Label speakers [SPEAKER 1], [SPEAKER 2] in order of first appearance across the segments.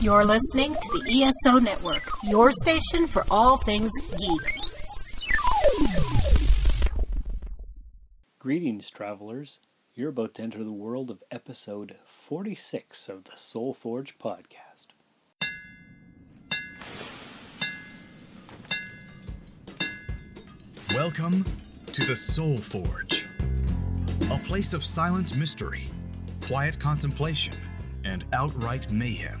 [SPEAKER 1] You're listening to the ESO Network, your station for all things geek.
[SPEAKER 2] Greetings, travelers. You're about to enter the world of episode 46 of the Soul Forge podcast.
[SPEAKER 3] Welcome to the Soul Forge, a place of silent mystery, quiet contemplation, and outright mayhem.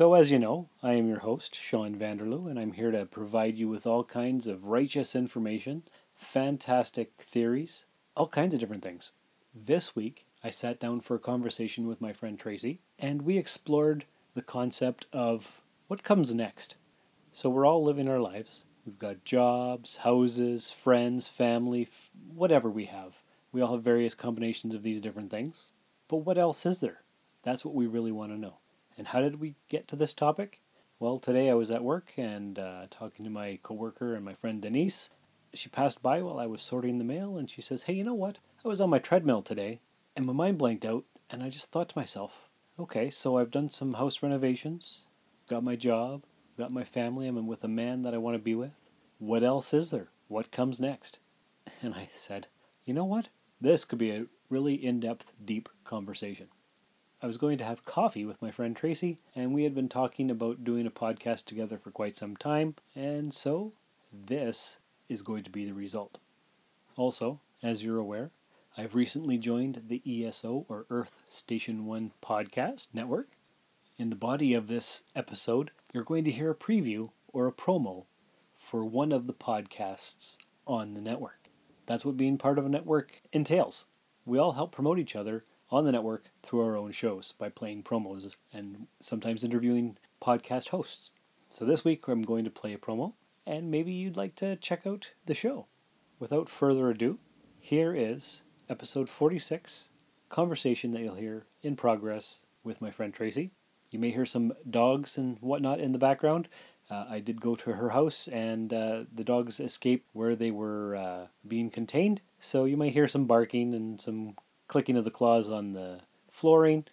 [SPEAKER 2] So, as you know, I am your host, Sean Vanderloo, and I'm here to provide you with all kinds of righteous information, fantastic theories, all kinds of different things. This week, I sat down for a conversation with my friend Tracy, and we explored the concept of what comes next. So, we're all living our lives. We've got jobs, houses, friends, family, f- whatever we have. We all have various combinations of these different things. But what else is there? That's what we really want to know. And how did we get to this topic? Well, today I was at work and uh, talking to my coworker and my friend Denise. She passed by while I was sorting the mail and she says, Hey, you know what? I was on my treadmill today and my mind blanked out and I just thought to myself, okay, so I've done some house renovations, got my job, got my family, I'm with a man that I want to be with. What else is there? What comes next? And I said, you know what? This could be a really in depth, deep conversation. I was going to have coffee with my friend Tracy, and we had been talking about doing a podcast together for quite some time, and so this is going to be the result. Also, as you're aware, I've recently joined the ESO or Earth Station 1 podcast network. In the body of this episode, you're going to hear a preview or a promo for one of the podcasts on the network. That's what being part of a network entails. We all help promote each other on the network through our own shows by playing promos and sometimes interviewing podcast hosts. So this week I'm going to play a promo, and maybe you'd like to check out the show. Without further ado, here is episode 46 conversation that you'll hear in progress with my friend Tracy. You may hear some dogs and whatnot in the background. Uh, I did go to her house, and uh, the dogs escaped where they were uh, being contained. So you may hear some barking and some clicking of the claws on the flooring,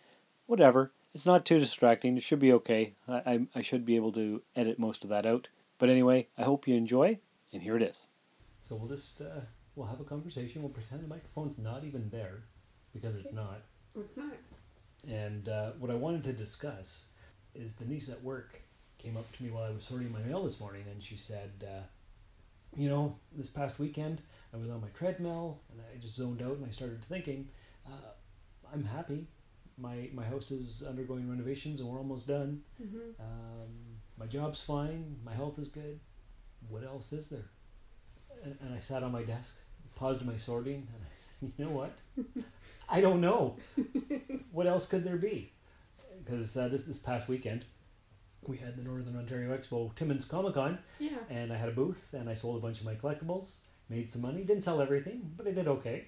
[SPEAKER 2] whatever. It's not too distracting. It should be okay. I, I, I should be able to edit most of that out. But anyway, I hope you enjoy, and here it is. So we'll just uh, we'll have a conversation. We'll pretend the microphone's not even there because it's not.
[SPEAKER 4] It's not.
[SPEAKER 2] And uh, what I wanted to discuss is Denise at work came up to me while I was sorting my mail this morning, and she said, uh, "You know, this past weekend I was on my treadmill and I just zoned out, and I started thinking, uh, I'm happy. My my house is undergoing renovations, and we're almost done.
[SPEAKER 4] Mm-hmm.
[SPEAKER 2] Um, my job's fine. My health is good. What else is there?" And, and I sat on my desk, paused my sorting, and I said, "You know what? I don't know." what else could there be? Because uh, this this past weekend, we had the Northern Ontario Expo Timmins Comic Con,
[SPEAKER 4] Yeah.
[SPEAKER 2] and I had a booth, and I sold a bunch of my collectibles, made some money. Didn't sell everything, but I did okay.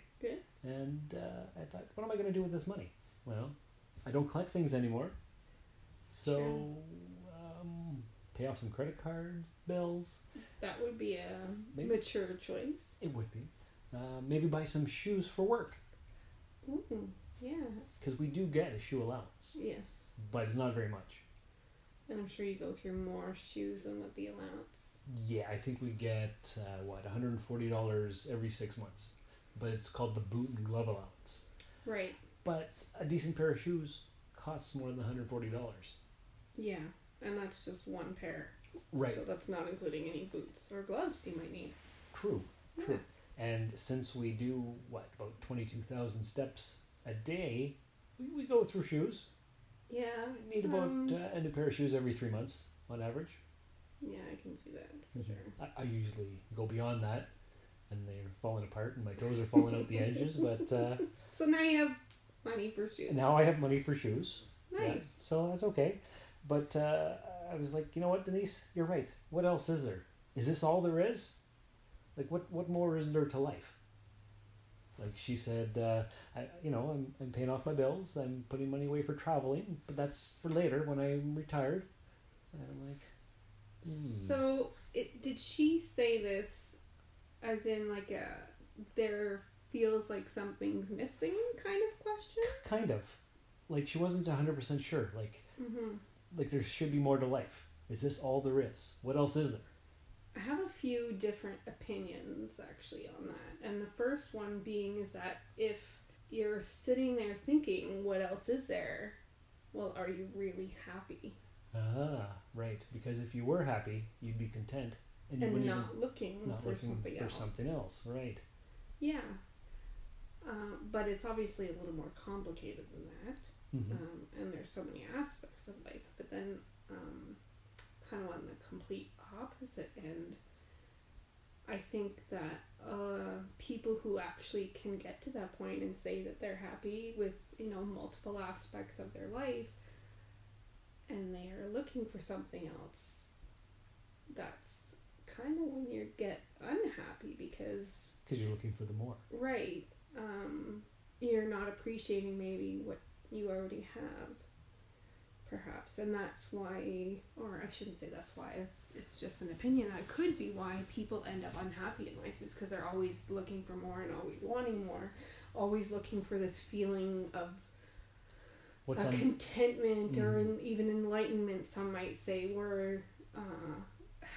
[SPEAKER 2] And uh, I thought, what am I going to do with this money? Well, I don't collect things anymore, so
[SPEAKER 4] Sure.
[SPEAKER 2] um, pay off some credit cards, bills.
[SPEAKER 4] That would be a
[SPEAKER 2] Maybe.
[SPEAKER 4] mature choice.
[SPEAKER 2] It would be. Uh, maybe buy some shoes for work
[SPEAKER 4] Ooh. Yeah.
[SPEAKER 2] because we do get a shoe allowance,
[SPEAKER 4] Yes.
[SPEAKER 2] but it's not very much.
[SPEAKER 4] And I'm sure you go through more shoes than what the allowance.
[SPEAKER 2] Yeah, I think we get uh, what 140 dollars every six months, but it's called the boot and glove allowance.
[SPEAKER 4] Right.
[SPEAKER 2] But a decent pair of shoes costs more than 140 dollars.
[SPEAKER 4] Yeah. And that's just one pair.
[SPEAKER 2] Right.
[SPEAKER 4] So that's not including any boots or gloves you might need.
[SPEAKER 2] True. True. And since we do what about 22,000 steps a day, we, we go through shoes.
[SPEAKER 4] Yeah.
[SPEAKER 2] We need about
[SPEAKER 4] um,
[SPEAKER 2] uh, a new pair of shoes every three months on average.
[SPEAKER 4] Yeah, I can see that for sure.
[SPEAKER 2] I, I usually go beyond that, and they're falling apart, and my toes are falling out the edges. But uh,
[SPEAKER 4] So now you have money for shoes.
[SPEAKER 2] now I have money for shoes. Yeah,
[SPEAKER 4] Nice.
[SPEAKER 2] so that's okay. But uh, I was like, you know what, Denise, you're right. What else is there? Is this all there is? Like, what what more is there to life? Like she said, uh, I, you know, I'm, I'm paying off my bills. I'm putting money away for traveling, but that's for later when I'm retired. And I'm like.
[SPEAKER 4] So, it, did she say this as in like a there feels like something's missing kind of question?
[SPEAKER 2] kind of. Like she wasn't hundred percent sure. Like,
[SPEAKER 4] Mm-hmm.
[SPEAKER 2] like there should be more to life. Is this all there is? What else is there?
[SPEAKER 4] I have a few different opinions actually on that. And the first one being is that if you're sitting there thinking, what else is there? Well, are you really happy?
[SPEAKER 2] Ah, right. Because if you were happy, you'd be content, and
[SPEAKER 4] and
[SPEAKER 2] wouldn't even
[SPEAKER 4] looking
[SPEAKER 2] not
[SPEAKER 4] for
[SPEAKER 2] looking
[SPEAKER 4] something
[SPEAKER 2] for
[SPEAKER 4] else.
[SPEAKER 2] something else. Right.
[SPEAKER 4] Yeah. Uh, but it's obviously a little more complicated than that.
[SPEAKER 2] Mhm.
[SPEAKER 4] Um, and there's so many aspects of life. But then, um, kind of on the complete opposite end, I think that uh, people who actually can get to that point and say that they're happy with, you know, multiple aspects of their life and they are looking for something else, that's kind of when you get unhappy because
[SPEAKER 2] Because you're looking for the more.
[SPEAKER 4] Right. Um, you're not appreciating maybe what you already have, perhaps, and that's why, or I shouldn't say that's why. It's it's just an opinion. That could be why people end up unhappy in life is because they're always looking for more and always wanting more, always looking for this feeling of
[SPEAKER 2] What's
[SPEAKER 4] a
[SPEAKER 2] on?
[SPEAKER 4] contentment or
[SPEAKER 2] Mhm.
[SPEAKER 4] an, even enlightenment. Some might say where uh,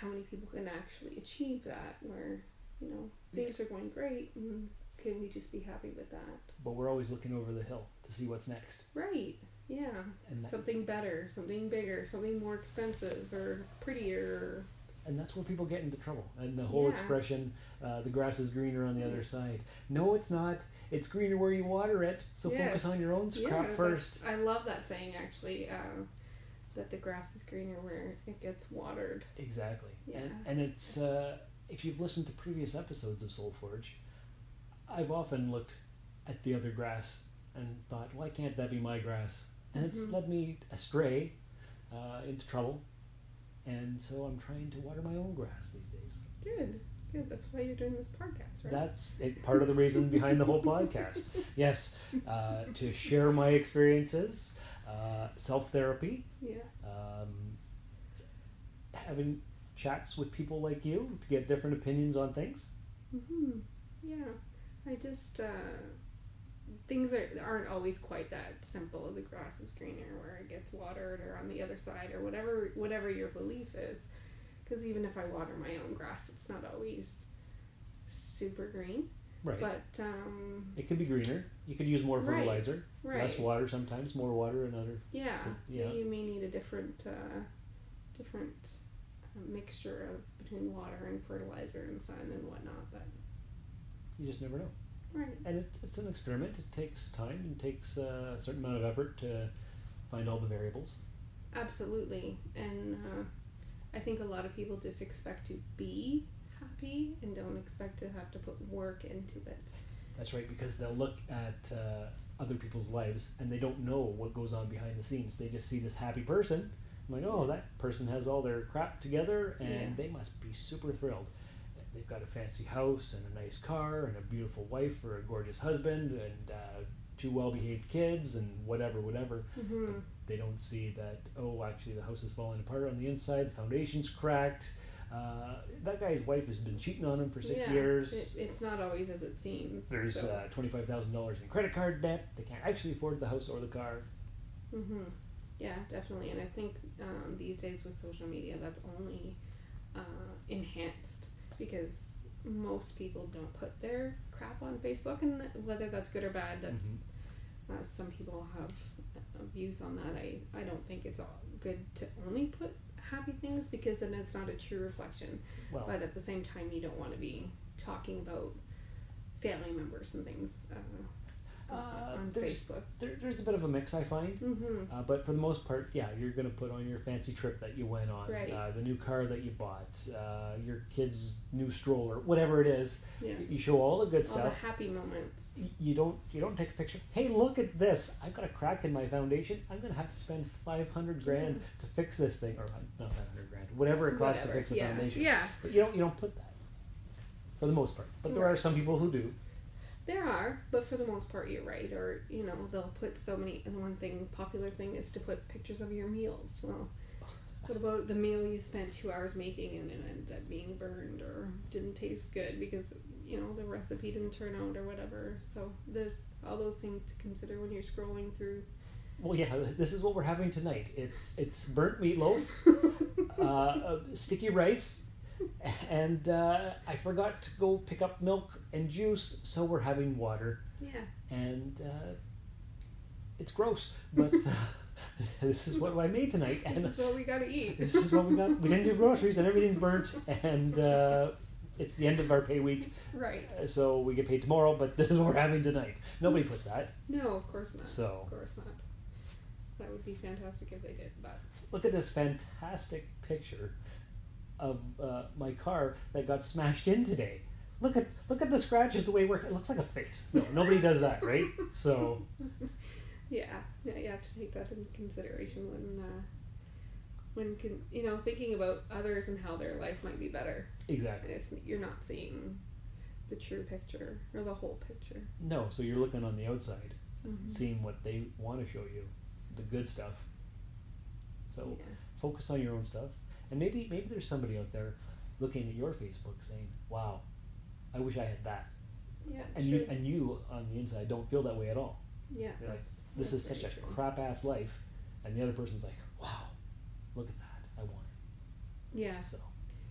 [SPEAKER 4] how many people can actually achieve that where you know things are going great and can we just be happy with that
[SPEAKER 2] But we're always looking over the hill to see what's next.
[SPEAKER 4] right yeah
[SPEAKER 2] And that-
[SPEAKER 4] something better something bigger something more expensive or prettier
[SPEAKER 2] And that's where people get into trouble. And the whole
[SPEAKER 4] Yeah.
[SPEAKER 2] expression, uh, "the grass is greener on the other side." No, it's not. It's greener where you water it. So focus on your own
[SPEAKER 4] yeah
[SPEAKER 2] first.
[SPEAKER 4] i love that saying actually uh, that the grass is greener where it gets watered
[SPEAKER 2] Exactly. And,
[SPEAKER 4] Yeah.
[SPEAKER 2] and it's uh, if you've listened to previous episodes of Soul Forge, I've often looked at the other grass and thought, why can't that be my grass? And it's
[SPEAKER 4] Mhm.
[SPEAKER 2] led me astray uh, into trouble. And so I'm trying to water my own grass these days.
[SPEAKER 4] good good that's why you're doing this podcast right
[SPEAKER 2] That's it, part of the reason behind the whole podcast. Yes, uh, to share my experiences, uh, self therapy,
[SPEAKER 4] yeah
[SPEAKER 2] um, having chats with people like you to get different opinions on things.
[SPEAKER 4] hmm Yeah, I just uh, things are aren't always quite that simple. The grass is greener where it gets watered, or on the other side, or whatever whatever your belief is. Because even if I water my own grass, it's not always super green.
[SPEAKER 2] Right.
[SPEAKER 4] But um,
[SPEAKER 2] it could be greener. You could use more fertilizer,
[SPEAKER 4] right,
[SPEAKER 2] less water sometimes, more water another.
[SPEAKER 4] yeah,
[SPEAKER 2] so- yeah.
[SPEAKER 4] you may need a different uh, different uh, mixture of between water and fertilizer and sun and whatnot. But
[SPEAKER 2] You just never know.
[SPEAKER 4] right,
[SPEAKER 2] And it, it's an experiment. It takes time and takes uh, a certain amount of effort to find all the variables.
[SPEAKER 4] Absolutely. And uh, I think a lot of people just expect to be happy and don't expect to have to put work into it.
[SPEAKER 2] That's right, because they'll look at uh, other people's lives and they don't know what goes on behind the scenes. They just see this happy person. I'm like, oh, that person has all their crap together and
[SPEAKER 4] Yeah.
[SPEAKER 2] they must be super thrilled. They've got a fancy house and a nice car and a beautiful wife or a gorgeous husband and uh, two well behaved kids and whatever, whatever.
[SPEAKER 4] Mm-hmm.
[SPEAKER 2] They don't see that, oh, actually, the house is falling apart on the inside, the foundation's cracked. Uh, that guy's wife has been cheating on him for six
[SPEAKER 4] yeah,
[SPEAKER 2] years.
[SPEAKER 4] It, it's not always as it seems.
[SPEAKER 2] There's
[SPEAKER 4] so.
[SPEAKER 2] uh, twenty-five thousand dollars in credit card debt. They can't actually afford the house or the car.
[SPEAKER 4] Mm-hmm. Yeah, definitely. And I think um, these days with social media, that's only uh, enhanced because most people don't put their crap on Facebook, and whether that's good or bad, that's
[SPEAKER 2] Mm-hmm.
[SPEAKER 4] uh, some people have uh, views on that. I I don't think it's all good to only put happy things because then it's not a true reflection.
[SPEAKER 2] Well,
[SPEAKER 4] But at the same time, you don't want to be talking about family members and things. Uh,
[SPEAKER 2] Uh,
[SPEAKER 4] on
[SPEAKER 2] there's,
[SPEAKER 4] Facebook.
[SPEAKER 2] there, there's a bit of a mix, I find.
[SPEAKER 4] Mm-hmm.
[SPEAKER 2] Uh, but for the most part, yeah, you're going to put on your fancy trip that you went on,
[SPEAKER 4] Right.
[SPEAKER 2] uh, the new car that you bought, uh, your kid's new stroller, whatever it is.
[SPEAKER 4] Yeah.
[SPEAKER 2] You show all the good
[SPEAKER 4] All the
[SPEAKER 2] stuff.
[SPEAKER 4] happy moments.
[SPEAKER 2] You don't you don't take a picture. Hey, look at this! I've got a crack in my foundation. I'm going to have to spend five hundred grand to fix this thing, or uh, not five hundred grand, whatever it costs
[SPEAKER 4] Whatever.
[SPEAKER 2] to fix a
[SPEAKER 4] yeah.
[SPEAKER 2] foundation.
[SPEAKER 4] Yeah.
[SPEAKER 2] But you don't you don't put that for the most part. But there are some people who do.
[SPEAKER 4] There are, but for the most part, you're right. Or you know, they'll put so many. And one thing, popular thing, is to put pictures of your meals. Well, what about the meal you spent two hours making and it ended up being burned or didn't taste good because you know the recipe didn't turn out or whatever. So there's all those things to consider when you're scrolling through.
[SPEAKER 2] Well, yeah, this is what we're having tonight. It's it's burnt meatloaf, uh, uh, sticky rice, and uh, I forgot to go pick up milk and juice, so we're having water,
[SPEAKER 4] Yeah.
[SPEAKER 2] and uh, it's gross, but uh, this is what I made tonight, and
[SPEAKER 4] This is what we gotta eat.
[SPEAKER 2] this is what we got. We didn't do groceries, and everything's burnt, and uh, it's the end of our pay week,
[SPEAKER 4] right.
[SPEAKER 2] so we get paid tomorrow. But this is what we're having tonight. Nobody puts that.
[SPEAKER 4] No, of course not.
[SPEAKER 2] So-
[SPEAKER 4] Of course not. That would be fantastic if they did, but
[SPEAKER 2] Look at this fantastic picture of uh, my car that got smashed in today. Look at look at the scratches the way it works. It looks like a face. No, nobody does that, right? So
[SPEAKER 4] yeah, yeah, you have to take that into consideration when, uh, when can you know thinking about others and how their life might be better.
[SPEAKER 2] exactly.
[SPEAKER 4] It's, you're not seeing the true picture or the whole picture.
[SPEAKER 2] No, so you're looking on the outside,
[SPEAKER 4] Mhm.
[SPEAKER 2] seeing what they want to show you, the good stuff. So
[SPEAKER 4] Yeah.
[SPEAKER 2] focus on your own stuff, and maybe maybe there's somebody out there looking at your Facebook saying, "Wow, I wish I had that,"
[SPEAKER 4] Yeah,
[SPEAKER 2] and you and you on the inside don't feel that way at all.
[SPEAKER 4] yeah,
[SPEAKER 2] You're like,
[SPEAKER 4] that's,
[SPEAKER 2] this is
[SPEAKER 4] that's
[SPEAKER 2] such a
[SPEAKER 4] true.
[SPEAKER 2] crap ass life, and the other person's like, wow, look at that, I want it." Yeah. So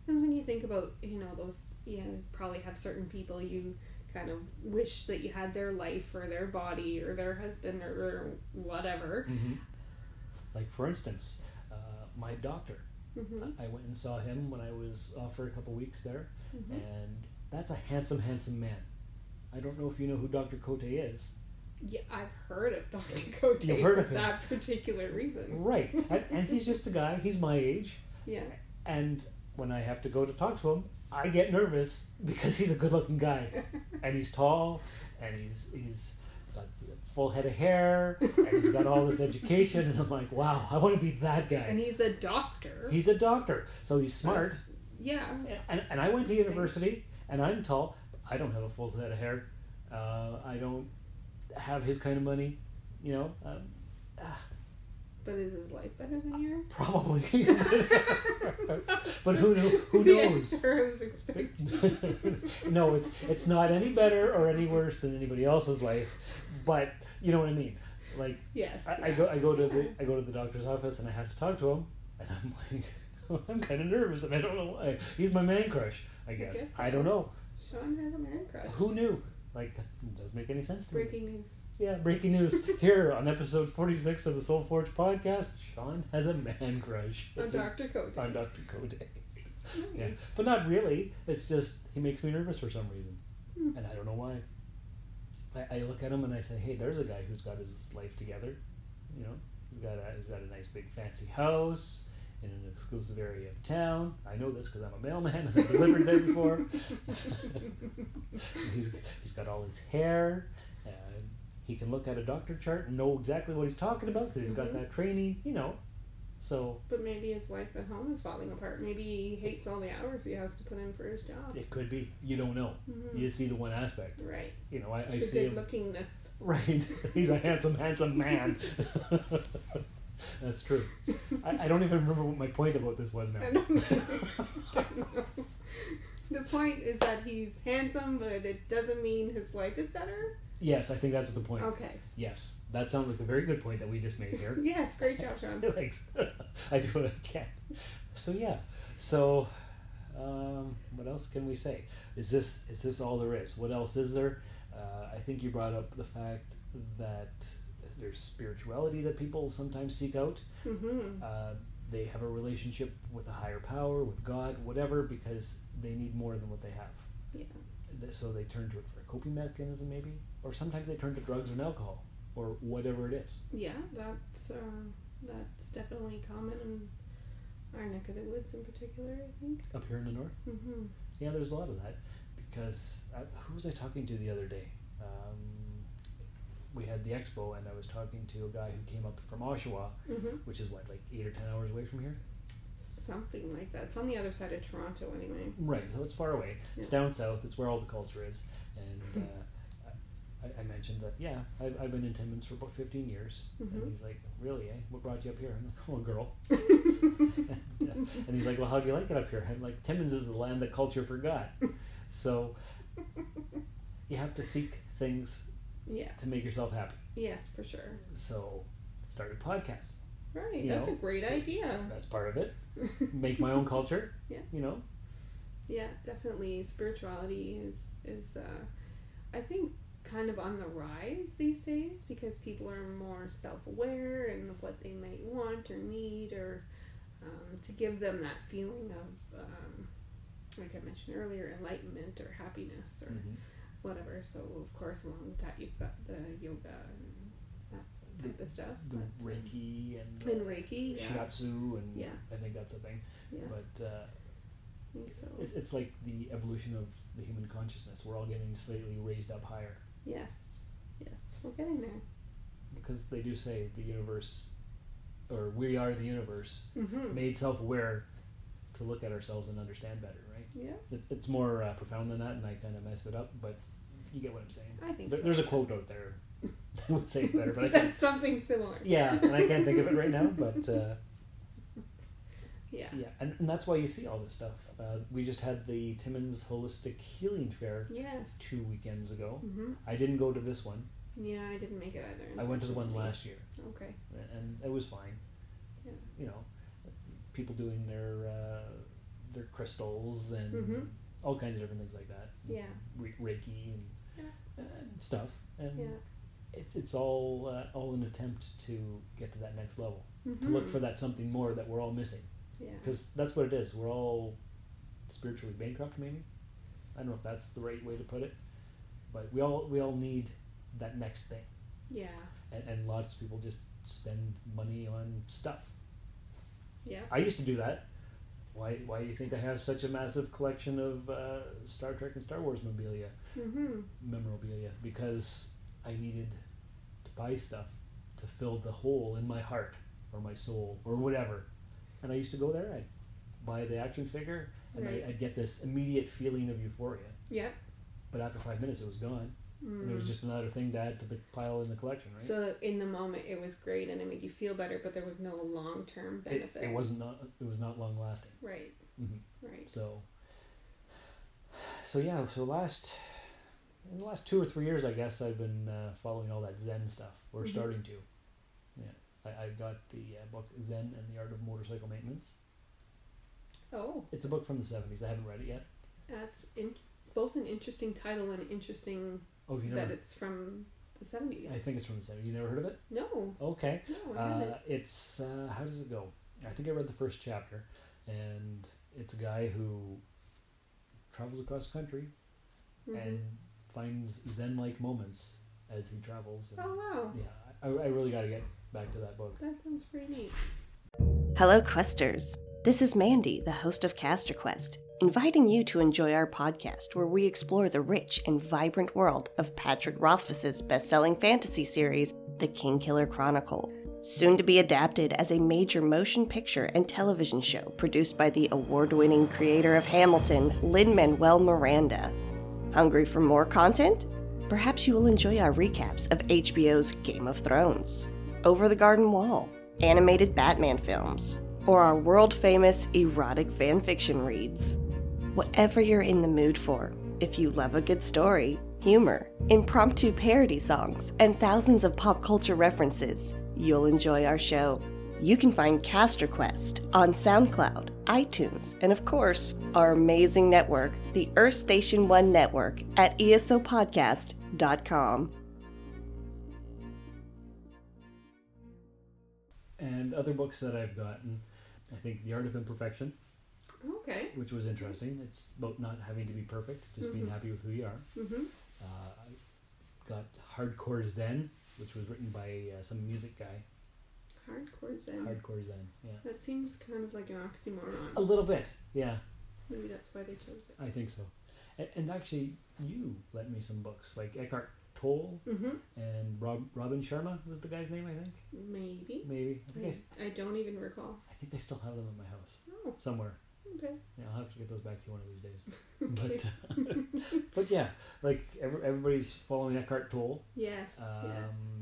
[SPEAKER 4] because when you think about you know those, you probably have certain people you kind of wish that you had their life or their body or their husband or, or whatever.
[SPEAKER 2] like for instance, uh, my doctor,
[SPEAKER 4] hmm
[SPEAKER 2] I went and saw him when I was off for a couple weeks there,
[SPEAKER 4] Mhm.
[SPEAKER 2] and that's a handsome, handsome man. I don't know if you know who Dr. Cote is.
[SPEAKER 4] Yeah, I've heard of Dr. Cote
[SPEAKER 2] You've heard
[SPEAKER 4] for
[SPEAKER 2] of him.
[SPEAKER 4] that particular reason.
[SPEAKER 2] Right, and, and he's just a guy. He's my age,
[SPEAKER 4] Yeah,
[SPEAKER 2] and when I have to go to talk to him, I get nervous because he's a good-looking guy, and he's tall, and he's he's got full head of hair, and he's got all this education, and I'm like, wow, I want to be that guy.
[SPEAKER 4] and he's a doctor.
[SPEAKER 2] He's a doctor, so he's smart.
[SPEAKER 4] That's- yeah,
[SPEAKER 2] And, and I went to university, and I'm tall. I don't have a full head of hair. Uh, I don't have his kind of money. You know, um,
[SPEAKER 4] but is his life better than yours?
[SPEAKER 2] probably. but who knew? Who
[SPEAKER 4] the
[SPEAKER 2] knows?
[SPEAKER 4] answer I was expecting.
[SPEAKER 2] no, it's it's not any better or any worse than anybody else's life. But you know what I mean. Like
[SPEAKER 4] yes.
[SPEAKER 2] I, I go I go to the I go to the doctor's office and I have to talk to him, and I'm like. I'm kind of nervous, and I don't know why. He's my man crush, I guess.
[SPEAKER 4] guess
[SPEAKER 2] I don't know.
[SPEAKER 4] Sean has a man crush.
[SPEAKER 2] Who knew? Like, it doesn't make any sense to me.
[SPEAKER 4] Breaking news.
[SPEAKER 2] Yeah, breaking news here on episode 46 of the Soul Forge podcast. Sean has a man crush. His-
[SPEAKER 4] Dr. Cote.
[SPEAKER 2] on Dr. Cote. Yeah. But not really. It's just, he makes me nervous for some reason.
[SPEAKER 4] Hmm.
[SPEAKER 2] And I don't know why. I, I look at him and I say, hey, there's a guy who's got his life together. You know, he's got a, he's got a nice big fancy house in an exclusive area of town. I know this because I'm a mailman and I've delivered there before. he's, he's got all his hair. He can look at a doctor chart and know exactly what he's talking about because he's got
[SPEAKER 4] Mhm.
[SPEAKER 2] that training, you know. So
[SPEAKER 4] But maybe his life at home is falling apart. Maybe he hates all the hours he has to put in for his job.
[SPEAKER 2] it could be. You don't know.
[SPEAKER 4] Mhm.
[SPEAKER 2] You see the one aspect.
[SPEAKER 4] Right.
[SPEAKER 2] You know, I, I
[SPEAKER 4] The
[SPEAKER 2] see
[SPEAKER 4] good lookingness.
[SPEAKER 2] Right. He's a handsome, handsome man. That's true. I, I don't even remember what my point about this was now.
[SPEAKER 4] I don't know. Don't know. The point is that he's handsome, but it doesn't mean his life is better.
[SPEAKER 2] Yes, I think that's the point.
[SPEAKER 4] Okay.
[SPEAKER 2] Yes, that sounds like a very good point that we just made here.
[SPEAKER 4] Yes, great job, Sean.
[SPEAKER 2] Thanks. I do what I can. So yeah. So um, what else can we say? Is this is this all there is? What else is there? Uh, I think you brought up the fact that there's spirituality that people sometimes seek out.
[SPEAKER 4] Mm-hmm.
[SPEAKER 2] Uh, they have a relationship with a higher power, with God, whatever, because they need more than what they have.
[SPEAKER 4] Yeah.
[SPEAKER 2] so they turn to it for a coping mechanism, maybe, or sometimes they turn to drugs and alcohol, or whatever it is.
[SPEAKER 4] Yeah, that's uh, that's definitely common in our neck of the woods in particular. I think.
[SPEAKER 2] Up here in the north,
[SPEAKER 4] Mm-hmm.
[SPEAKER 2] yeah, there's a lot of that because uh, who was I talking to the other day? Um, we had the expo, and I was talking to a guy who came up from Oshawa,
[SPEAKER 4] Mm-hmm.
[SPEAKER 2] which is what like eight or ten hours away from here.
[SPEAKER 4] Something like that. It's on the other side of Toronto, anyway.
[SPEAKER 2] Right, so it's far away. It's down south. It's where all the culture is. And uh, I, I mentioned that, yeah, I've, I've been in Timmins for about 15 years.
[SPEAKER 4] Mhm.
[SPEAKER 2] And he's like, really, eh? What brought you up here? I'm like, oh, a girl. and, uh, and he's like, well, how do you like it up here? I'm like, Timmins is the land that culture forgot. So you have to seek things
[SPEAKER 4] Yeah.
[SPEAKER 2] to make yourself happy.
[SPEAKER 4] Yes, for sure.
[SPEAKER 2] So start a podcast.
[SPEAKER 4] Right.
[SPEAKER 2] You
[SPEAKER 4] that's
[SPEAKER 2] know,
[SPEAKER 4] a great
[SPEAKER 2] so-
[SPEAKER 4] idea.
[SPEAKER 2] That's part of it. Make my own culture.
[SPEAKER 4] Yeah.
[SPEAKER 2] You know?
[SPEAKER 4] Yeah, definitely. Spirituality is is uh, I think kind of on the rise these days because people are more self aware and what they might want or need or um, to give them that feeling of um, like I mentioned earlier enlightenment or happiness or
[SPEAKER 2] Mhm.
[SPEAKER 4] Whatever. So of course along with that you've got the yoga and that type of stuff.
[SPEAKER 2] The
[SPEAKER 4] but,
[SPEAKER 2] Reiki and,
[SPEAKER 4] and Reiki, yeah,
[SPEAKER 2] shiatsu and
[SPEAKER 4] Yeah.
[SPEAKER 2] I think that's a thing.
[SPEAKER 4] yeah,
[SPEAKER 2] But uh,
[SPEAKER 4] I think so.
[SPEAKER 2] it's, it's like the evolution of the human consciousness. We're all getting slightly raised up higher
[SPEAKER 4] Yes, yes, we're getting there.
[SPEAKER 2] because they do say the universe, or we are the universe,
[SPEAKER 4] Mm-hmm.
[SPEAKER 2] made self-aware to look at ourselves and understand better.
[SPEAKER 4] Yeah,
[SPEAKER 2] It's, it's more uh, profound than that, and I kind of messed it up, but you get what I'm saying.
[SPEAKER 4] I think
[SPEAKER 2] There,
[SPEAKER 4] so.
[SPEAKER 2] There's a quote out there that would say it better, but I can't.
[SPEAKER 4] That's something similar.
[SPEAKER 2] Yeah, and I can't think of it right now, but. Uh,
[SPEAKER 4] Yeah.
[SPEAKER 2] Yeah, and, and that's why you see all this stuff. Uh, we just had the Timmins Holistic Healing Fair
[SPEAKER 4] Yes.
[SPEAKER 2] two weekends ago.
[SPEAKER 4] hmm
[SPEAKER 2] I didn't go to this one.
[SPEAKER 4] Yeah, I didn't make it either.
[SPEAKER 2] I went to the one last year,
[SPEAKER 4] Okay.
[SPEAKER 2] and it was fine.
[SPEAKER 4] Yeah.
[SPEAKER 2] You know, people doing their uh, their crystals and
[SPEAKER 4] Mhm.
[SPEAKER 2] all kinds of different things like that.
[SPEAKER 4] Yeah.
[SPEAKER 2] Re- Reiki and,
[SPEAKER 4] Yeah.
[SPEAKER 2] and stuff, and
[SPEAKER 4] Yeah.
[SPEAKER 2] it's it's all uh, all an attempt to get to that next level,
[SPEAKER 4] Mm-hmm.
[SPEAKER 2] to look for that something more that we're all missing.
[SPEAKER 4] Yeah.
[SPEAKER 2] because that's what it is. We're all spiritually bankrupt, maybe. I don't know if that's the right way to put it, but we all we all need that next thing,
[SPEAKER 4] Yeah.
[SPEAKER 2] and, and lots of people just spend money on stuff.
[SPEAKER 4] Yeah.
[SPEAKER 2] I used to do that. Why Why do you think I have such a massive collection of uh, Star Trek and Star Wars memorabilia?
[SPEAKER 4] Mm-hmm.
[SPEAKER 2] Memorabilia because I needed to buy stuff to fill the hole in my heart or my soul or whatever. And I used to go there. I'd buy the action figure, and
[SPEAKER 4] Right.
[SPEAKER 2] I, I'd get this immediate feeling of euphoria.
[SPEAKER 4] Yeah.
[SPEAKER 2] But after five minutes, it was gone, and it was
[SPEAKER 4] Mm.
[SPEAKER 2] just another thing to add to the pile in the collection. Right?
[SPEAKER 4] So in the moment it was great and it made you feel better, but there was no long term benefit.
[SPEAKER 2] it wasn't not it was not long lasting.
[SPEAKER 4] Right.
[SPEAKER 2] Mhm.
[SPEAKER 4] Right.
[SPEAKER 2] So, so yeah. So last in the last two or three years, I guess I've been uh, following all that Zen stuff. We're
[SPEAKER 4] Mhm.
[SPEAKER 2] starting to. Yeah, I, I got the uh, book Zen and the Art of Motorcycle Maintenance.
[SPEAKER 4] Oh,
[SPEAKER 2] It's a book from the seventies. I haven't read it yet.
[SPEAKER 4] that's in, both an interesting title and interesting
[SPEAKER 2] Oh, have you
[SPEAKER 4] that
[SPEAKER 2] never?
[SPEAKER 4] it's from the seventies.
[SPEAKER 2] I think it's from the seventies. You never heard of it?
[SPEAKER 4] No.
[SPEAKER 2] Okay.
[SPEAKER 4] No, I haven't.
[SPEAKER 2] Uh, it's uh, how does it go? I think I read the first chapter, and it's a guy who travels across the country
[SPEAKER 4] Mhm.
[SPEAKER 2] and finds zen-like moments as he travels. And,
[SPEAKER 4] Oh wow.
[SPEAKER 2] Yeah, I, I really got to get back to that book.
[SPEAKER 4] That sounds pretty neat.
[SPEAKER 5] Hello, Questers. This is Mandy, the host of Caster Quest, inviting you to enjoy our podcast where we explore the rich and vibrant world of Patrick Rothfuss's best-selling fantasy series, The Kingkiller Chronicle, soon to be adapted as a major motion picture and television show produced by the award-winning creator of Hamilton, Lin-Manuel Miranda. Hungry for more content? Perhaps you will enjoy our recaps of HBO's Game of Thrones, Over the Garden Wall, animated Batman films, or our world famous erotic fanfiction reads. Whatever you're in the mood for, if you love a good story, humor, impromptu parody songs, and thousands of pop culture references, you'll enjoy our show. You can find Caster Quest on SoundCloud, iTunes, and of course, our amazing network, the Earth Station One Network, at esopodcast.com.
[SPEAKER 2] And other books that I've gotten, I think The Art of Imperfection
[SPEAKER 4] Okay.
[SPEAKER 2] which was interesting. It's about not having to be perfect, just being
[SPEAKER 4] Mhm.
[SPEAKER 2] happy with who you are.
[SPEAKER 4] Mhm.
[SPEAKER 2] Uh, I got Hardcore Zen, which was written by uh, some music guy.
[SPEAKER 4] Hardcore Zen.
[SPEAKER 2] Hardcore Zen, yeah.
[SPEAKER 4] That seems kind of like an oxymoron.
[SPEAKER 2] A little bit, yeah.
[SPEAKER 4] Maybe that's why they chose it.
[SPEAKER 2] I think so. And, and actually, you lent me some books, like Eckhart Tolle
[SPEAKER 4] Mm-hmm.
[SPEAKER 2] and Rob, Robin Sharma was the guy's name, I think.
[SPEAKER 4] Maybe.
[SPEAKER 2] Maybe. I think I,
[SPEAKER 4] I, don't even recall.
[SPEAKER 2] I think I still have them in my house
[SPEAKER 4] Oh,
[SPEAKER 2] somewhere.
[SPEAKER 4] Okay.
[SPEAKER 2] Yeah, I'll have to get those back to you one of these days. But, uh, but yeah, like every, everybody's following Eckhart Tolle.
[SPEAKER 4] Yes.
[SPEAKER 2] Um,
[SPEAKER 4] yeah.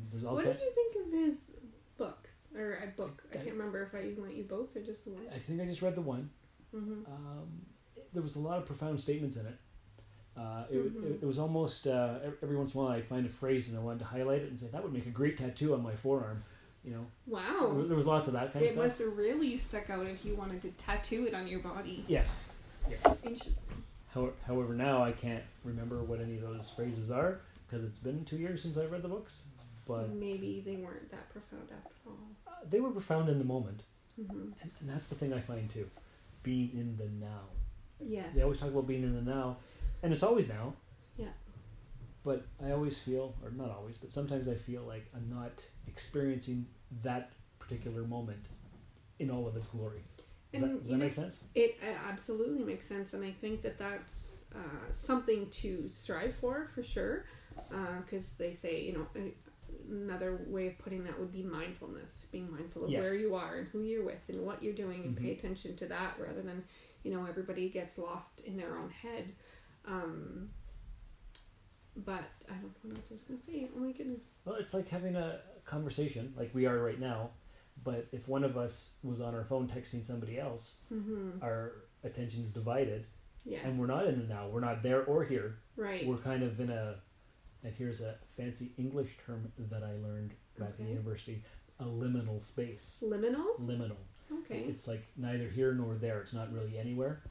[SPEAKER 2] There's all
[SPEAKER 4] What did you think of his books? Or a book? I
[SPEAKER 2] I-
[SPEAKER 4] can't remember if I even lent you both or just the one.
[SPEAKER 2] I think I just read the one.
[SPEAKER 4] Mm-hmm.
[SPEAKER 2] Um, there was a lot of profound statements in it. Uh, it,
[SPEAKER 4] Mhm.
[SPEAKER 2] it, it was almost uh, every once in a while I'd find a phrase and I wanted to highlight it and say that would make a great tattoo on my forearm. You know,
[SPEAKER 4] Wow.
[SPEAKER 2] there was lots of that kind of
[SPEAKER 4] It must have really stuck out if you wanted to tattoo it on your body.
[SPEAKER 2] Yes, yes.
[SPEAKER 4] Interesting.
[SPEAKER 2] However, however, now I can't remember what any of those phrases are because it's been two years since I read the books. But
[SPEAKER 4] Maybe they weren't that profound after all.
[SPEAKER 2] uh, they were profound in the moment,
[SPEAKER 4] Mm-hmm.
[SPEAKER 2] and, and that's the thing I find too, being in the now.
[SPEAKER 4] Yes.
[SPEAKER 2] They always talk about being in the now, and it's always now. But I always feel, or not always, but sometimes I feel like I'm not experiencing that particular moment in all of its glory. Does
[SPEAKER 4] And
[SPEAKER 2] that, does that
[SPEAKER 4] know-
[SPEAKER 2] make sense?
[SPEAKER 4] It uh, absolutely makes sense, and I think that that's uh, something to strive for, for sure. Because they say, you know, another way of putting that would be mindfulness, being mindful of
[SPEAKER 2] Yes.
[SPEAKER 4] where you are and who you're with and what you're doing, and pay
[SPEAKER 2] Mhm.
[SPEAKER 4] attention to that rather than, you know, everybody gets lost in their own head. Um, but I don't know what else I was going to say. Oh my goodness.
[SPEAKER 2] Well, it's like having a conversation like we are right now, but if one of us was on our phone texting somebody else,
[SPEAKER 4] Mm-hmm.
[SPEAKER 2] our attention is divided,
[SPEAKER 4] Yes.
[SPEAKER 2] and we're not in the now. We're not there or here.
[SPEAKER 4] right.
[SPEAKER 2] We're kind of in a, and here's a fancy English term that I learned back in university: a liminal space.
[SPEAKER 4] liminal.
[SPEAKER 2] Liminal.
[SPEAKER 4] Okay,
[SPEAKER 2] It's like neither here nor there. It's not really anywhere.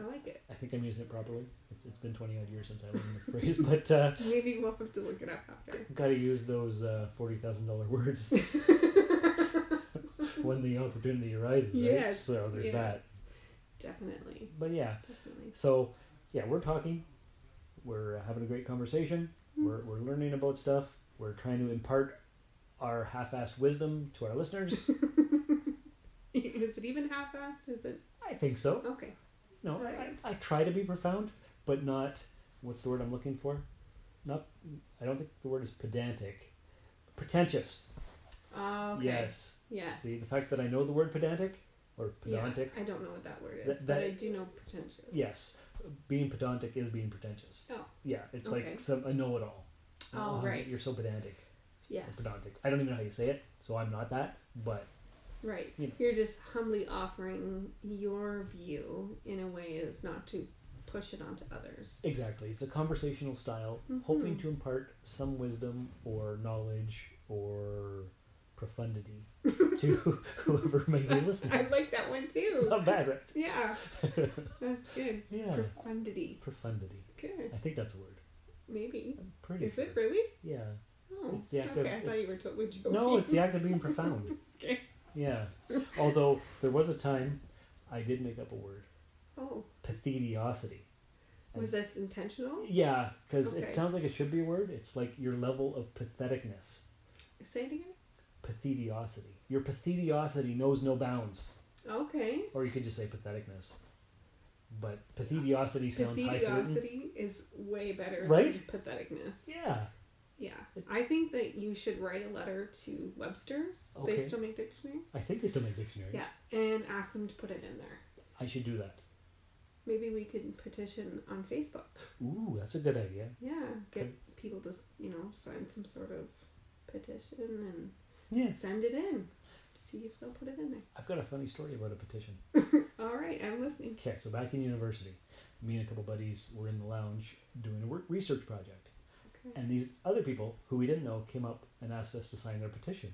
[SPEAKER 4] I like it.
[SPEAKER 2] I think I'm using it properly. It's, it's been 20 odd years since I learned the phrase, but uh,
[SPEAKER 4] Maybe we'll have to look it up after.
[SPEAKER 2] got to use those uh, $40,000 words when the opportunity arises, right?
[SPEAKER 4] Yes.
[SPEAKER 2] So there's that.
[SPEAKER 4] Definitely.
[SPEAKER 2] But yeah,
[SPEAKER 4] Definitely.
[SPEAKER 2] so yeah, we're talking. We're having a great conversation.
[SPEAKER 4] Hmm.
[SPEAKER 2] We're, we're learning about stuff. We're trying to impart our half-assed wisdom to our listeners.
[SPEAKER 4] Is it even half-assed? Is it
[SPEAKER 2] I think so.
[SPEAKER 4] okay?
[SPEAKER 2] No, I, I, I try to be profound, but not. What's the word I'm looking for? Not. I don't think the word is pedantic. Pretentious.
[SPEAKER 4] Uh, okay.
[SPEAKER 2] Yes.
[SPEAKER 4] Yes.
[SPEAKER 2] See, the fact that I know the word pedantic or
[SPEAKER 4] yeah,
[SPEAKER 2] pedantic.
[SPEAKER 4] I don't know what that word is,
[SPEAKER 2] That-
[SPEAKER 4] but I do know pretentious.
[SPEAKER 2] Yes, being pedantic is being pretentious.
[SPEAKER 4] Oh.
[SPEAKER 2] Yeah, it's
[SPEAKER 4] Okay.
[SPEAKER 2] like some a know-it-all.
[SPEAKER 4] Oh, right.
[SPEAKER 2] You're so pedantic.
[SPEAKER 4] Yes.
[SPEAKER 2] Pedantic. I don't even know how you say it, so I'm not that. But
[SPEAKER 4] Right.
[SPEAKER 2] You know.
[SPEAKER 4] You're just humbly offering your view in a way as not to push it onto others.
[SPEAKER 2] exactly, it's a conversational style,
[SPEAKER 4] Mhm.
[SPEAKER 2] hoping to impart some wisdom or knowledge or profundity to whoever may be listening.
[SPEAKER 4] I like that one too.
[SPEAKER 2] Not bad, right?
[SPEAKER 4] Yeah. That's good.
[SPEAKER 2] Yeah.
[SPEAKER 4] Profundity.
[SPEAKER 2] Profundity.
[SPEAKER 4] Good.
[SPEAKER 2] I think that's a word.
[SPEAKER 4] Maybe.
[SPEAKER 2] I'm pretty
[SPEAKER 4] Is
[SPEAKER 2] sure.
[SPEAKER 4] it really?
[SPEAKER 2] Yeah.
[SPEAKER 4] Oh.
[SPEAKER 2] It's the act of-
[SPEAKER 4] okay, I thought you were totally joking.
[SPEAKER 2] No, it's the act of being profound. Yeah. Although there was a time I did make up a word.
[SPEAKER 4] Oh.
[SPEAKER 2] Pathetiosity.
[SPEAKER 4] Was this intentional?
[SPEAKER 2] Yeah, because
[SPEAKER 4] Okay.
[SPEAKER 2] it sounds like it should be a word. It's like your level of patheticness.
[SPEAKER 4] Say it again.
[SPEAKER 2] Pathetiosity. Your pathetiosity knows no bounds.
[SPEAKER 4] Okay.
[SPEAKER 2] Or you could just say patheticness. But pathetiosity sounds highfalutin.
[SPEAKER 4] Pathetiosity is way better
[SPEAKER 2] Right?
[SPEAKER 4] than patheticness.
[SPEAKER 2] Yeah.
[SPEAKER 4] Yeah. I think that you should write a letter to Webster's.
[SPEAKER 2] Okay.
[SPEAKER 4] They still make dictionaries.
[SPEAKER 2] I think they still make dictionaries.
[SPEAKER 4] Yeah, and ask them to put it in there.
[SPEAKER 2] I should do that.
[SPEAKER 4] Maybe we could petition on Facebook.
[SPEAKER 2] Ooh, that's a good idea.
[SPEAKER 4] Yeah, get people to you know sign some sort of petition and
[SPEAKER 2] Yeah.
[SPEAKER 4] send it in. See if they'll put it in there.
[SPEAKER 2] I've got a funny story about a petition.
[SPEAKER 4] All right, I'm listening.
[SPEAKER 2] Okay, so back in university, me and a couple buddies were in the lounge doing a work research project. And these other people who we didn't know came up and asked us to sign their petition.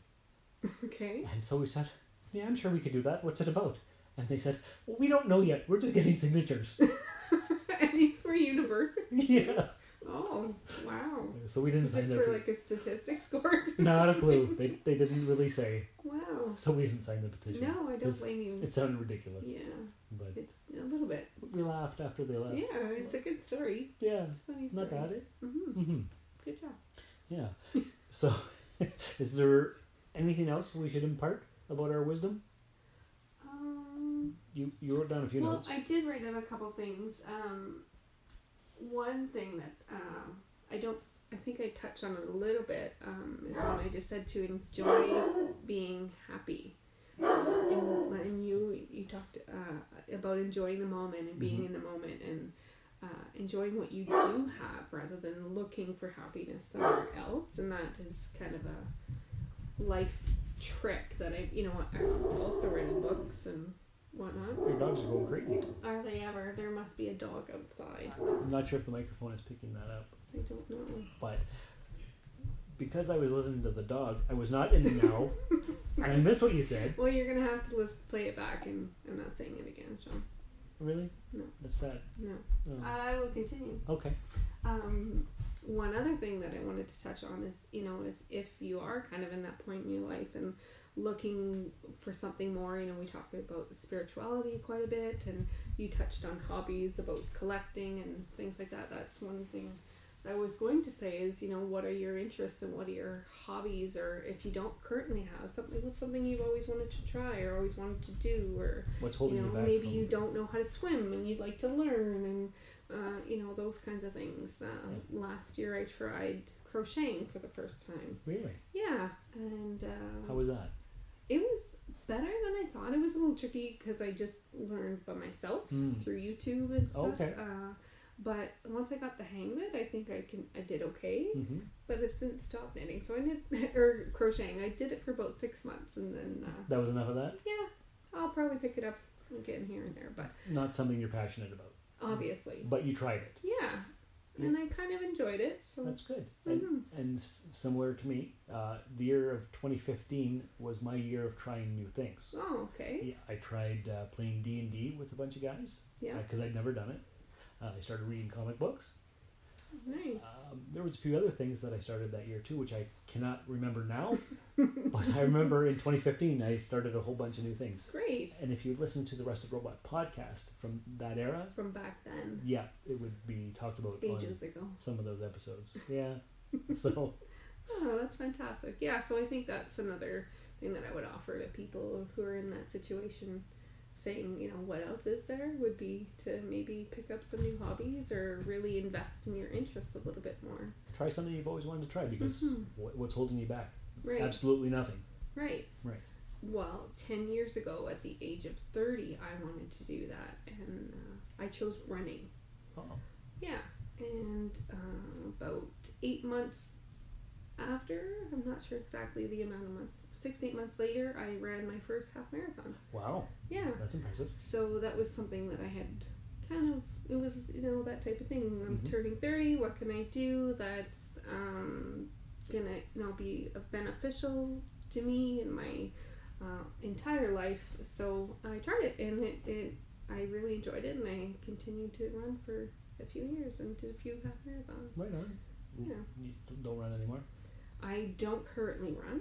[SPEAKER 4] Okay.
[SPEAKER 2] And so we said, Yeah, I'm sure we could do that. What's it about? And they said, Well, we don't know yet. We're just getting signatures.
[SPEAKER 4] and these were universities.
[SPEAKER 2] yeah.
[SPEAKER 4] Oh wow.
[SPEAKER 2] So we didn't
[SPEAKER 4] Was
[SPEAKER 2] sign
[SPEAKER 4] it
[SPEAKER 2] their
[SPEAKER 4] for like a statistics course?
[SPEAKER 2] Not a clue. They, they didn't really say.
[SPEAKER 4] Wow.
[SPEAKER 2] So we didn't sign the petition.
[SPEAKER 4] No, I don't blame you.
[SPEAKER 2] It sounded ridiculous.
[SPEAKER 4] Yeah.
[SPEAKER 2] But
[SPEAKER 4] It a little bit.
[SPEAKER 2] we laughed after they left.
[SPEAKER 4] Yeah, it's a good story.
[SPEAKER 2] Yeah,
[SPEAKER 4] It's funny.
[SPEAKER 2] not bad. Eh?
[SPEAKER 4] Good job.
[SPEAKER 2] Yeah. So, is there anything else we should impart about our wisdom?
[SPEAKER 4] Um,
[SPEAKER 2] You you wrote down a few
[SPEAKER 4] well,
[SPEAKER 2] notes.
[SPEAKER 4] I did write down a couple things. Um, one thing that um, I don't, I think I touched on it a little bit um, is when I just said to enjoy being happy. And, and you you talked uh, about enjoying the moment and being in the moment and uh, enjoying what you do have rather than looking for happiness somewhere else. And that is kind of a life trick that I, you know, I've also read in books and whatnot.
[SPEAKER 2] Your dogs are going crazy.
[SPEAKER 4] Are they ever? There must be a dog outside.
[SPEAKER 2] I'm not sure if the microphone is picking that up,
[SPEAKER 4] I don't know.
[SPEAKER 2] but because I was listening to the dog, I was not in the now, and I missed what you said.
[SPEAKER 4] Well, you're gonna have to listen, play it back, and I'm not saying it again, Sean.
[SPEAKER 2] Really?
[SPEAKER 4] No.
[SPEAKER 2] That's sad.
[SPEAKER 4] No,
[SPEAKER 2] Oh.
[SPEAKER 4] I will continue.
[SPEAKER 2] Okay.
[SPEAKER 4] Um, one other thing that I wanted to touch on is, you know, if if you are kind of in that point in your life and looking for something more, you know, we talked about spirituality quite a bit, and you touched on hobbies about collecting and things like that. That's one thing I was going to say is, you know, what are your interests and what are your hobbies, or if you don't currently have something, what's something you've always wanted to try or always wanted to do, or
[SPEAKER 2] What's holding
[SPEAKER 4] you
[SPEAKER 2] you, back?
[SPEAKER 4] maybe
[SPEAKER 2] from...
[SPEAKER 4] you don't know how to swim and you'd like to learn, and uh, you know those kinds of things. Uh, Last year I tried crocheting for the first time.
[SPEAKER 2] Really?
[SPEAKER 4] Yeah, and uh,
[SPEAKER 2] How was that?
[SPEAKER 4] it was better than I thought. It was a little tricky because I just learned by myself
[SPEAKER 2] Mm.
[SPEAKER 4] through YouTube and stuff.
[SPEAKER 2] Okay.
[SPEAKER 4] Uh, but once I got the hang of it, I think I can. I did okay.
[SPEAKER 2] hmm
[SPEAKER 4] But I've since stopped knitting, so I knit or crocheting. I did it for about six months, and then uh,
[SPEAKER 2] That was enough of that.
[SPEAKER 4] yeah, I'll probably pick it up again here and there. But
[SPEAKER 2] Not something you're passionate about,
[SPEAKER 4] obviously,
[SPEAKER 2] but you tried it.
[SPEAKER 4] yeah, and I kind of enjoyed it. So
[SPEAKER 2] That's good. And,
[SPEAKER 4] Mhm.
[SPEAKER 2] and s- similar to me, uh, the year of 2015 was my year of trying new things.
[SPEAKER 4] oh, okay,
[SPEAKER 2] Yeah, I tried uh, playing D and D with a bunch of guys
[SPEAKER 4] yeah,
[SPEAKER 2] because I'd never done it. Uh, I started reading comic books.
[SPEAKER 4] nice.
[SPEAKER 2] Um, there was a few other things that I started that year too, which I cannot remember now. but I remember in 2015 I started a whole bunch of new things.
[SPEAKER 4] Great
[SPEAKER 2] And if you listen to the Rusted Robot podcast from that era,
[SPEAKER 4] from back then,
[SPEAKER 2] yeah, it would be talked about
[SPEAKER 4] ages ago.
[SPEAKER 2] some of those episodes. Yeah. so
[SPEAKER 4] Oh, that's fantastic. Yeah, so I think that's another thing that I would offer to people who are in that situation. Saying, you know, what else is there would be to maybe pick up some new hobbies or really invest in your interests a little bit more.
[SPEAKER 2] try something you've always wanted to try because
[SPEAKER 4] Mhm.
[SPEAKER 2] what's holding you back?
[SPEAKER 4] Right.
[SPEAKER 2] Absolutely nothing.
[SPEAKER 4] Right.
[SPEAKER 2] Right.
[SPEAKER 4] Well, 10 years ago, at the age of 30, I wanted to do that, and uh, I chose running.
[SPEAKER 2] Oh,
[SPEAKER 4] Yeah. And uh, about eight months after, I'm not sure exactly the amount of months, six to eight months later, I ran my first half marathon.
[SPEAKER 2] wow,
[SPEAKER 4] Yeah.
[SPEAKER 2] that's impressive.
[SPEAKER 4] So that was something that I had kind of, it was, you know, that type of thing. I'm
[SPEAKER 2] Mhm.
[SPEAKER 4] turning 30, what can I do that's um, gonna, you know, be beneficial to me in my uh, entire life? So I tried it and it, it, I really enjoyed it and I continued to run for a few years and did a few half marathons.
[SPEAKER 2] Right on.
[SPEAKER 4] Yeah.
[SPEAKER 2] You don't run anymore.
[SPEAKER 4] I don't currently run.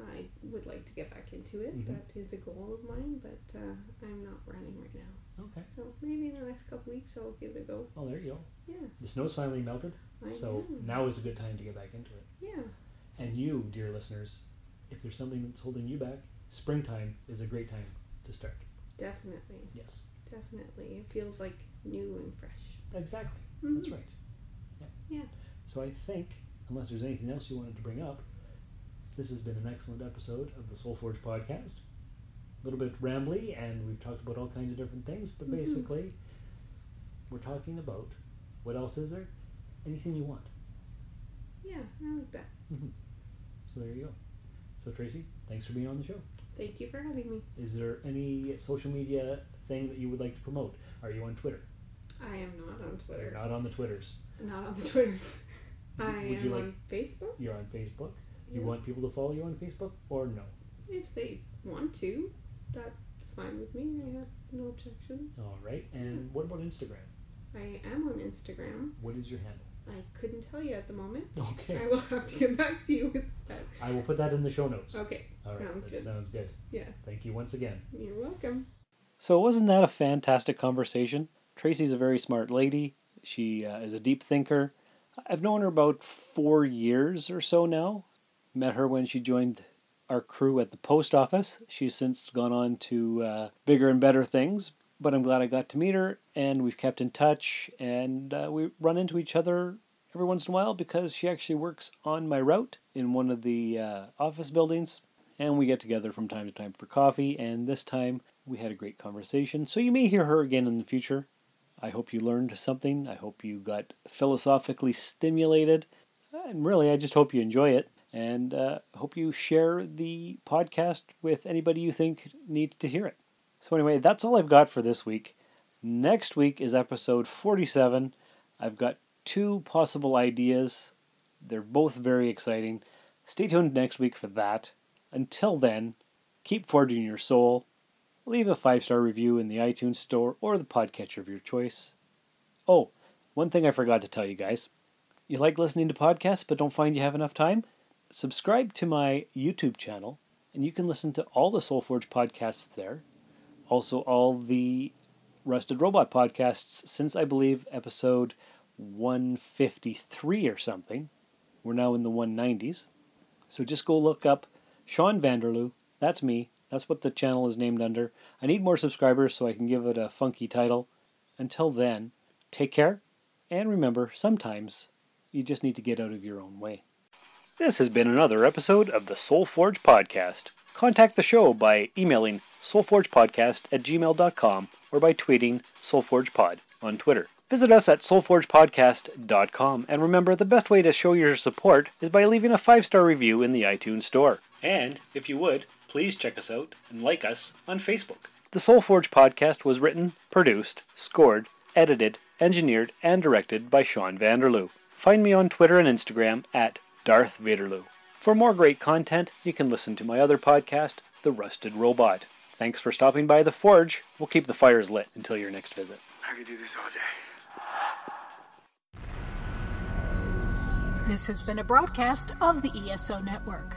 [SPEAKER 4] I would like to get back into it.
[SPEAKER 2] Mhm.
[SPEAKER 4] That is a goal of mine, but uh, I'm not running right now.
[SPEAKER 2] Okay.
[SPEAKER 4] So maybe in the next couple weeks I'll give it a go.
[SPEAKER 2] Oh, there you go.
[SPEAKER 4] Yeah,
[SPEAKER 2] The snow's finally melted,
[SPEAKER 4] I
[SPEAKER 2] so
[SPEAKER 4] know.
[SPEAKER 2] now is a good time to get back into it.
[SPEAKER 4] yeah,
[SPEAKER 2] And you, dear listeners, if there's something that's holding you back, springtime is a great time to start.
[SPEAKER 4] definitely,
[SPEAKER 2] Yes,
[SPEAKER 4] definitely. It feels like new and fresh.
[SPEAKER 2] exactly.
[SPEAKER 4] Mhm.
[SPEAKER 2] That's right. Yeah.
[SPEAKER 4] Yeah.
[SPEAKER 2] So I think, unless there's anything else you wanted to bring up, this has been an excellent episode of the Soul Forge podcast. A little bit rambly, and we've talked about all kinds of different things, but
[SPEAKER 4] Mhm.
[SPEAKER 2] basically, we're talking about what else is there? Anything you want.
[SPEAKER 4] Yeah, I like that.
[SPEAKER 2] So there you go. So Tracy, thanks for being on the show.
[SPEAKER 4] Thank you for having me.
[SPEAKER 2] Is there any social media thing that you would like to promote? Are you on Twitter?
[SPEAKER 4] I am not on Twitter.
[SPEAKER 2] You're
[SPEAKER 4] Twitter.
[SPEAKER 2] not on the Twitters.
[SPEAKER 4] Not on the Twitters. I
[SPEAKER 2] would
[SPEAKER 4] am
[SPEAKER 2] you like-
[SPEAKER 4] on Facebook.
[SPEAKER 2] You're on Facebook. You want people to follow you on Facebook or no?
[SPEAKER 4] If they want to, that's fine with me. I have no objections.
[SPEAKER 2] All right. And what about Instagram?
[SPEAKER 4] I am on Instagram.
[SPEAKER 2] What is your handle?
[SPEAKER 4] I couldn't tell you at the moment.
[SPEAKER 2] Okay.
[SPEAKER 4] I will have to get back to you with that.
[SPEAKER 2] I will put that in the show notes.
[SPEAKER 4] Okay,
[SPEAKER 2] All right.
[SPEAKER 4] sounds
[SPEAKER 2] that
[SPEAKER 4] good.
[SPEAKER 2] sounds good.
[SPEAKER 4] Yes,
[SPEAKER 2] Thank you once again.
[SPEAKER 4] you're welcome.
[SPEAKER 2] So wasn't that a fantastic conversation? Tracy's a very smart lady. She uh, is a deep thinker. I've known her about four years or so now. Met her when she joined our crew at the post office. She's since gone on to uh, bigger and better things, but I'm glad I got to meet her, and we've kept in touch, and uh, we run into each other every once in a while because she actually works on my route in one of the uh, office buildings, and we get together from time to time for coffee, and this time we had a great conversation, so you may hear her again in the future. I hope you learned something. I hope you got philosophically stimulated. And really, I just hope you enjoy it. And uh, hope you share the podcast with anybody you think needs to hear it. So, anyway, that's all I've got for this week. Next week is episode 47. I've got two possible ideas. They're both very exciting. Stay tuned next week for that. Until then, keep forging your soul leave a five star review in the iTunes Store or the podcatcher of your choice. Oh, one thing I forgot to tell you guys. You like listening to podcasts but don't find you have enough time? Subscribe to my YouTube channel and you can listen to all the Soulforge podcasts there. Also, all the Rusted Robot podcasts since I believe episode 153 or something. We're now in the 190s. So just go look up Sean Vanderloo, that's me, that's what the channel is named under. I need more subscribers so I can give it a funky title. Until then, take care, and remember, sometimes you just need to get out of your own way. This has been another episode of the Soulforge Podcast. Contact the show by emailing soulforgepodcast at gmail.com or by tweeting soulforgepod on Twitter. Visit us at soulforgepodcast.com and remember the best way to show your support is by leaving a five star review in the iTunes Store. And, if you would, please check us out and like us on Facebook. The Soul Forge podcast was written, produced, scored, edited, engineered, and directed by Sean Vanderloo. Find me on Twitter and Instagram at Darth Vaderloo. For more great content, you can listen to my other podcast, The Rusted Robot. Thanks for stopping by the Forge. We'll keep the fires lit until your next visit.
[SPEAKER 6] I could do this all day.
[SPEAKER 1] This has been a broadcast of the ESO Network.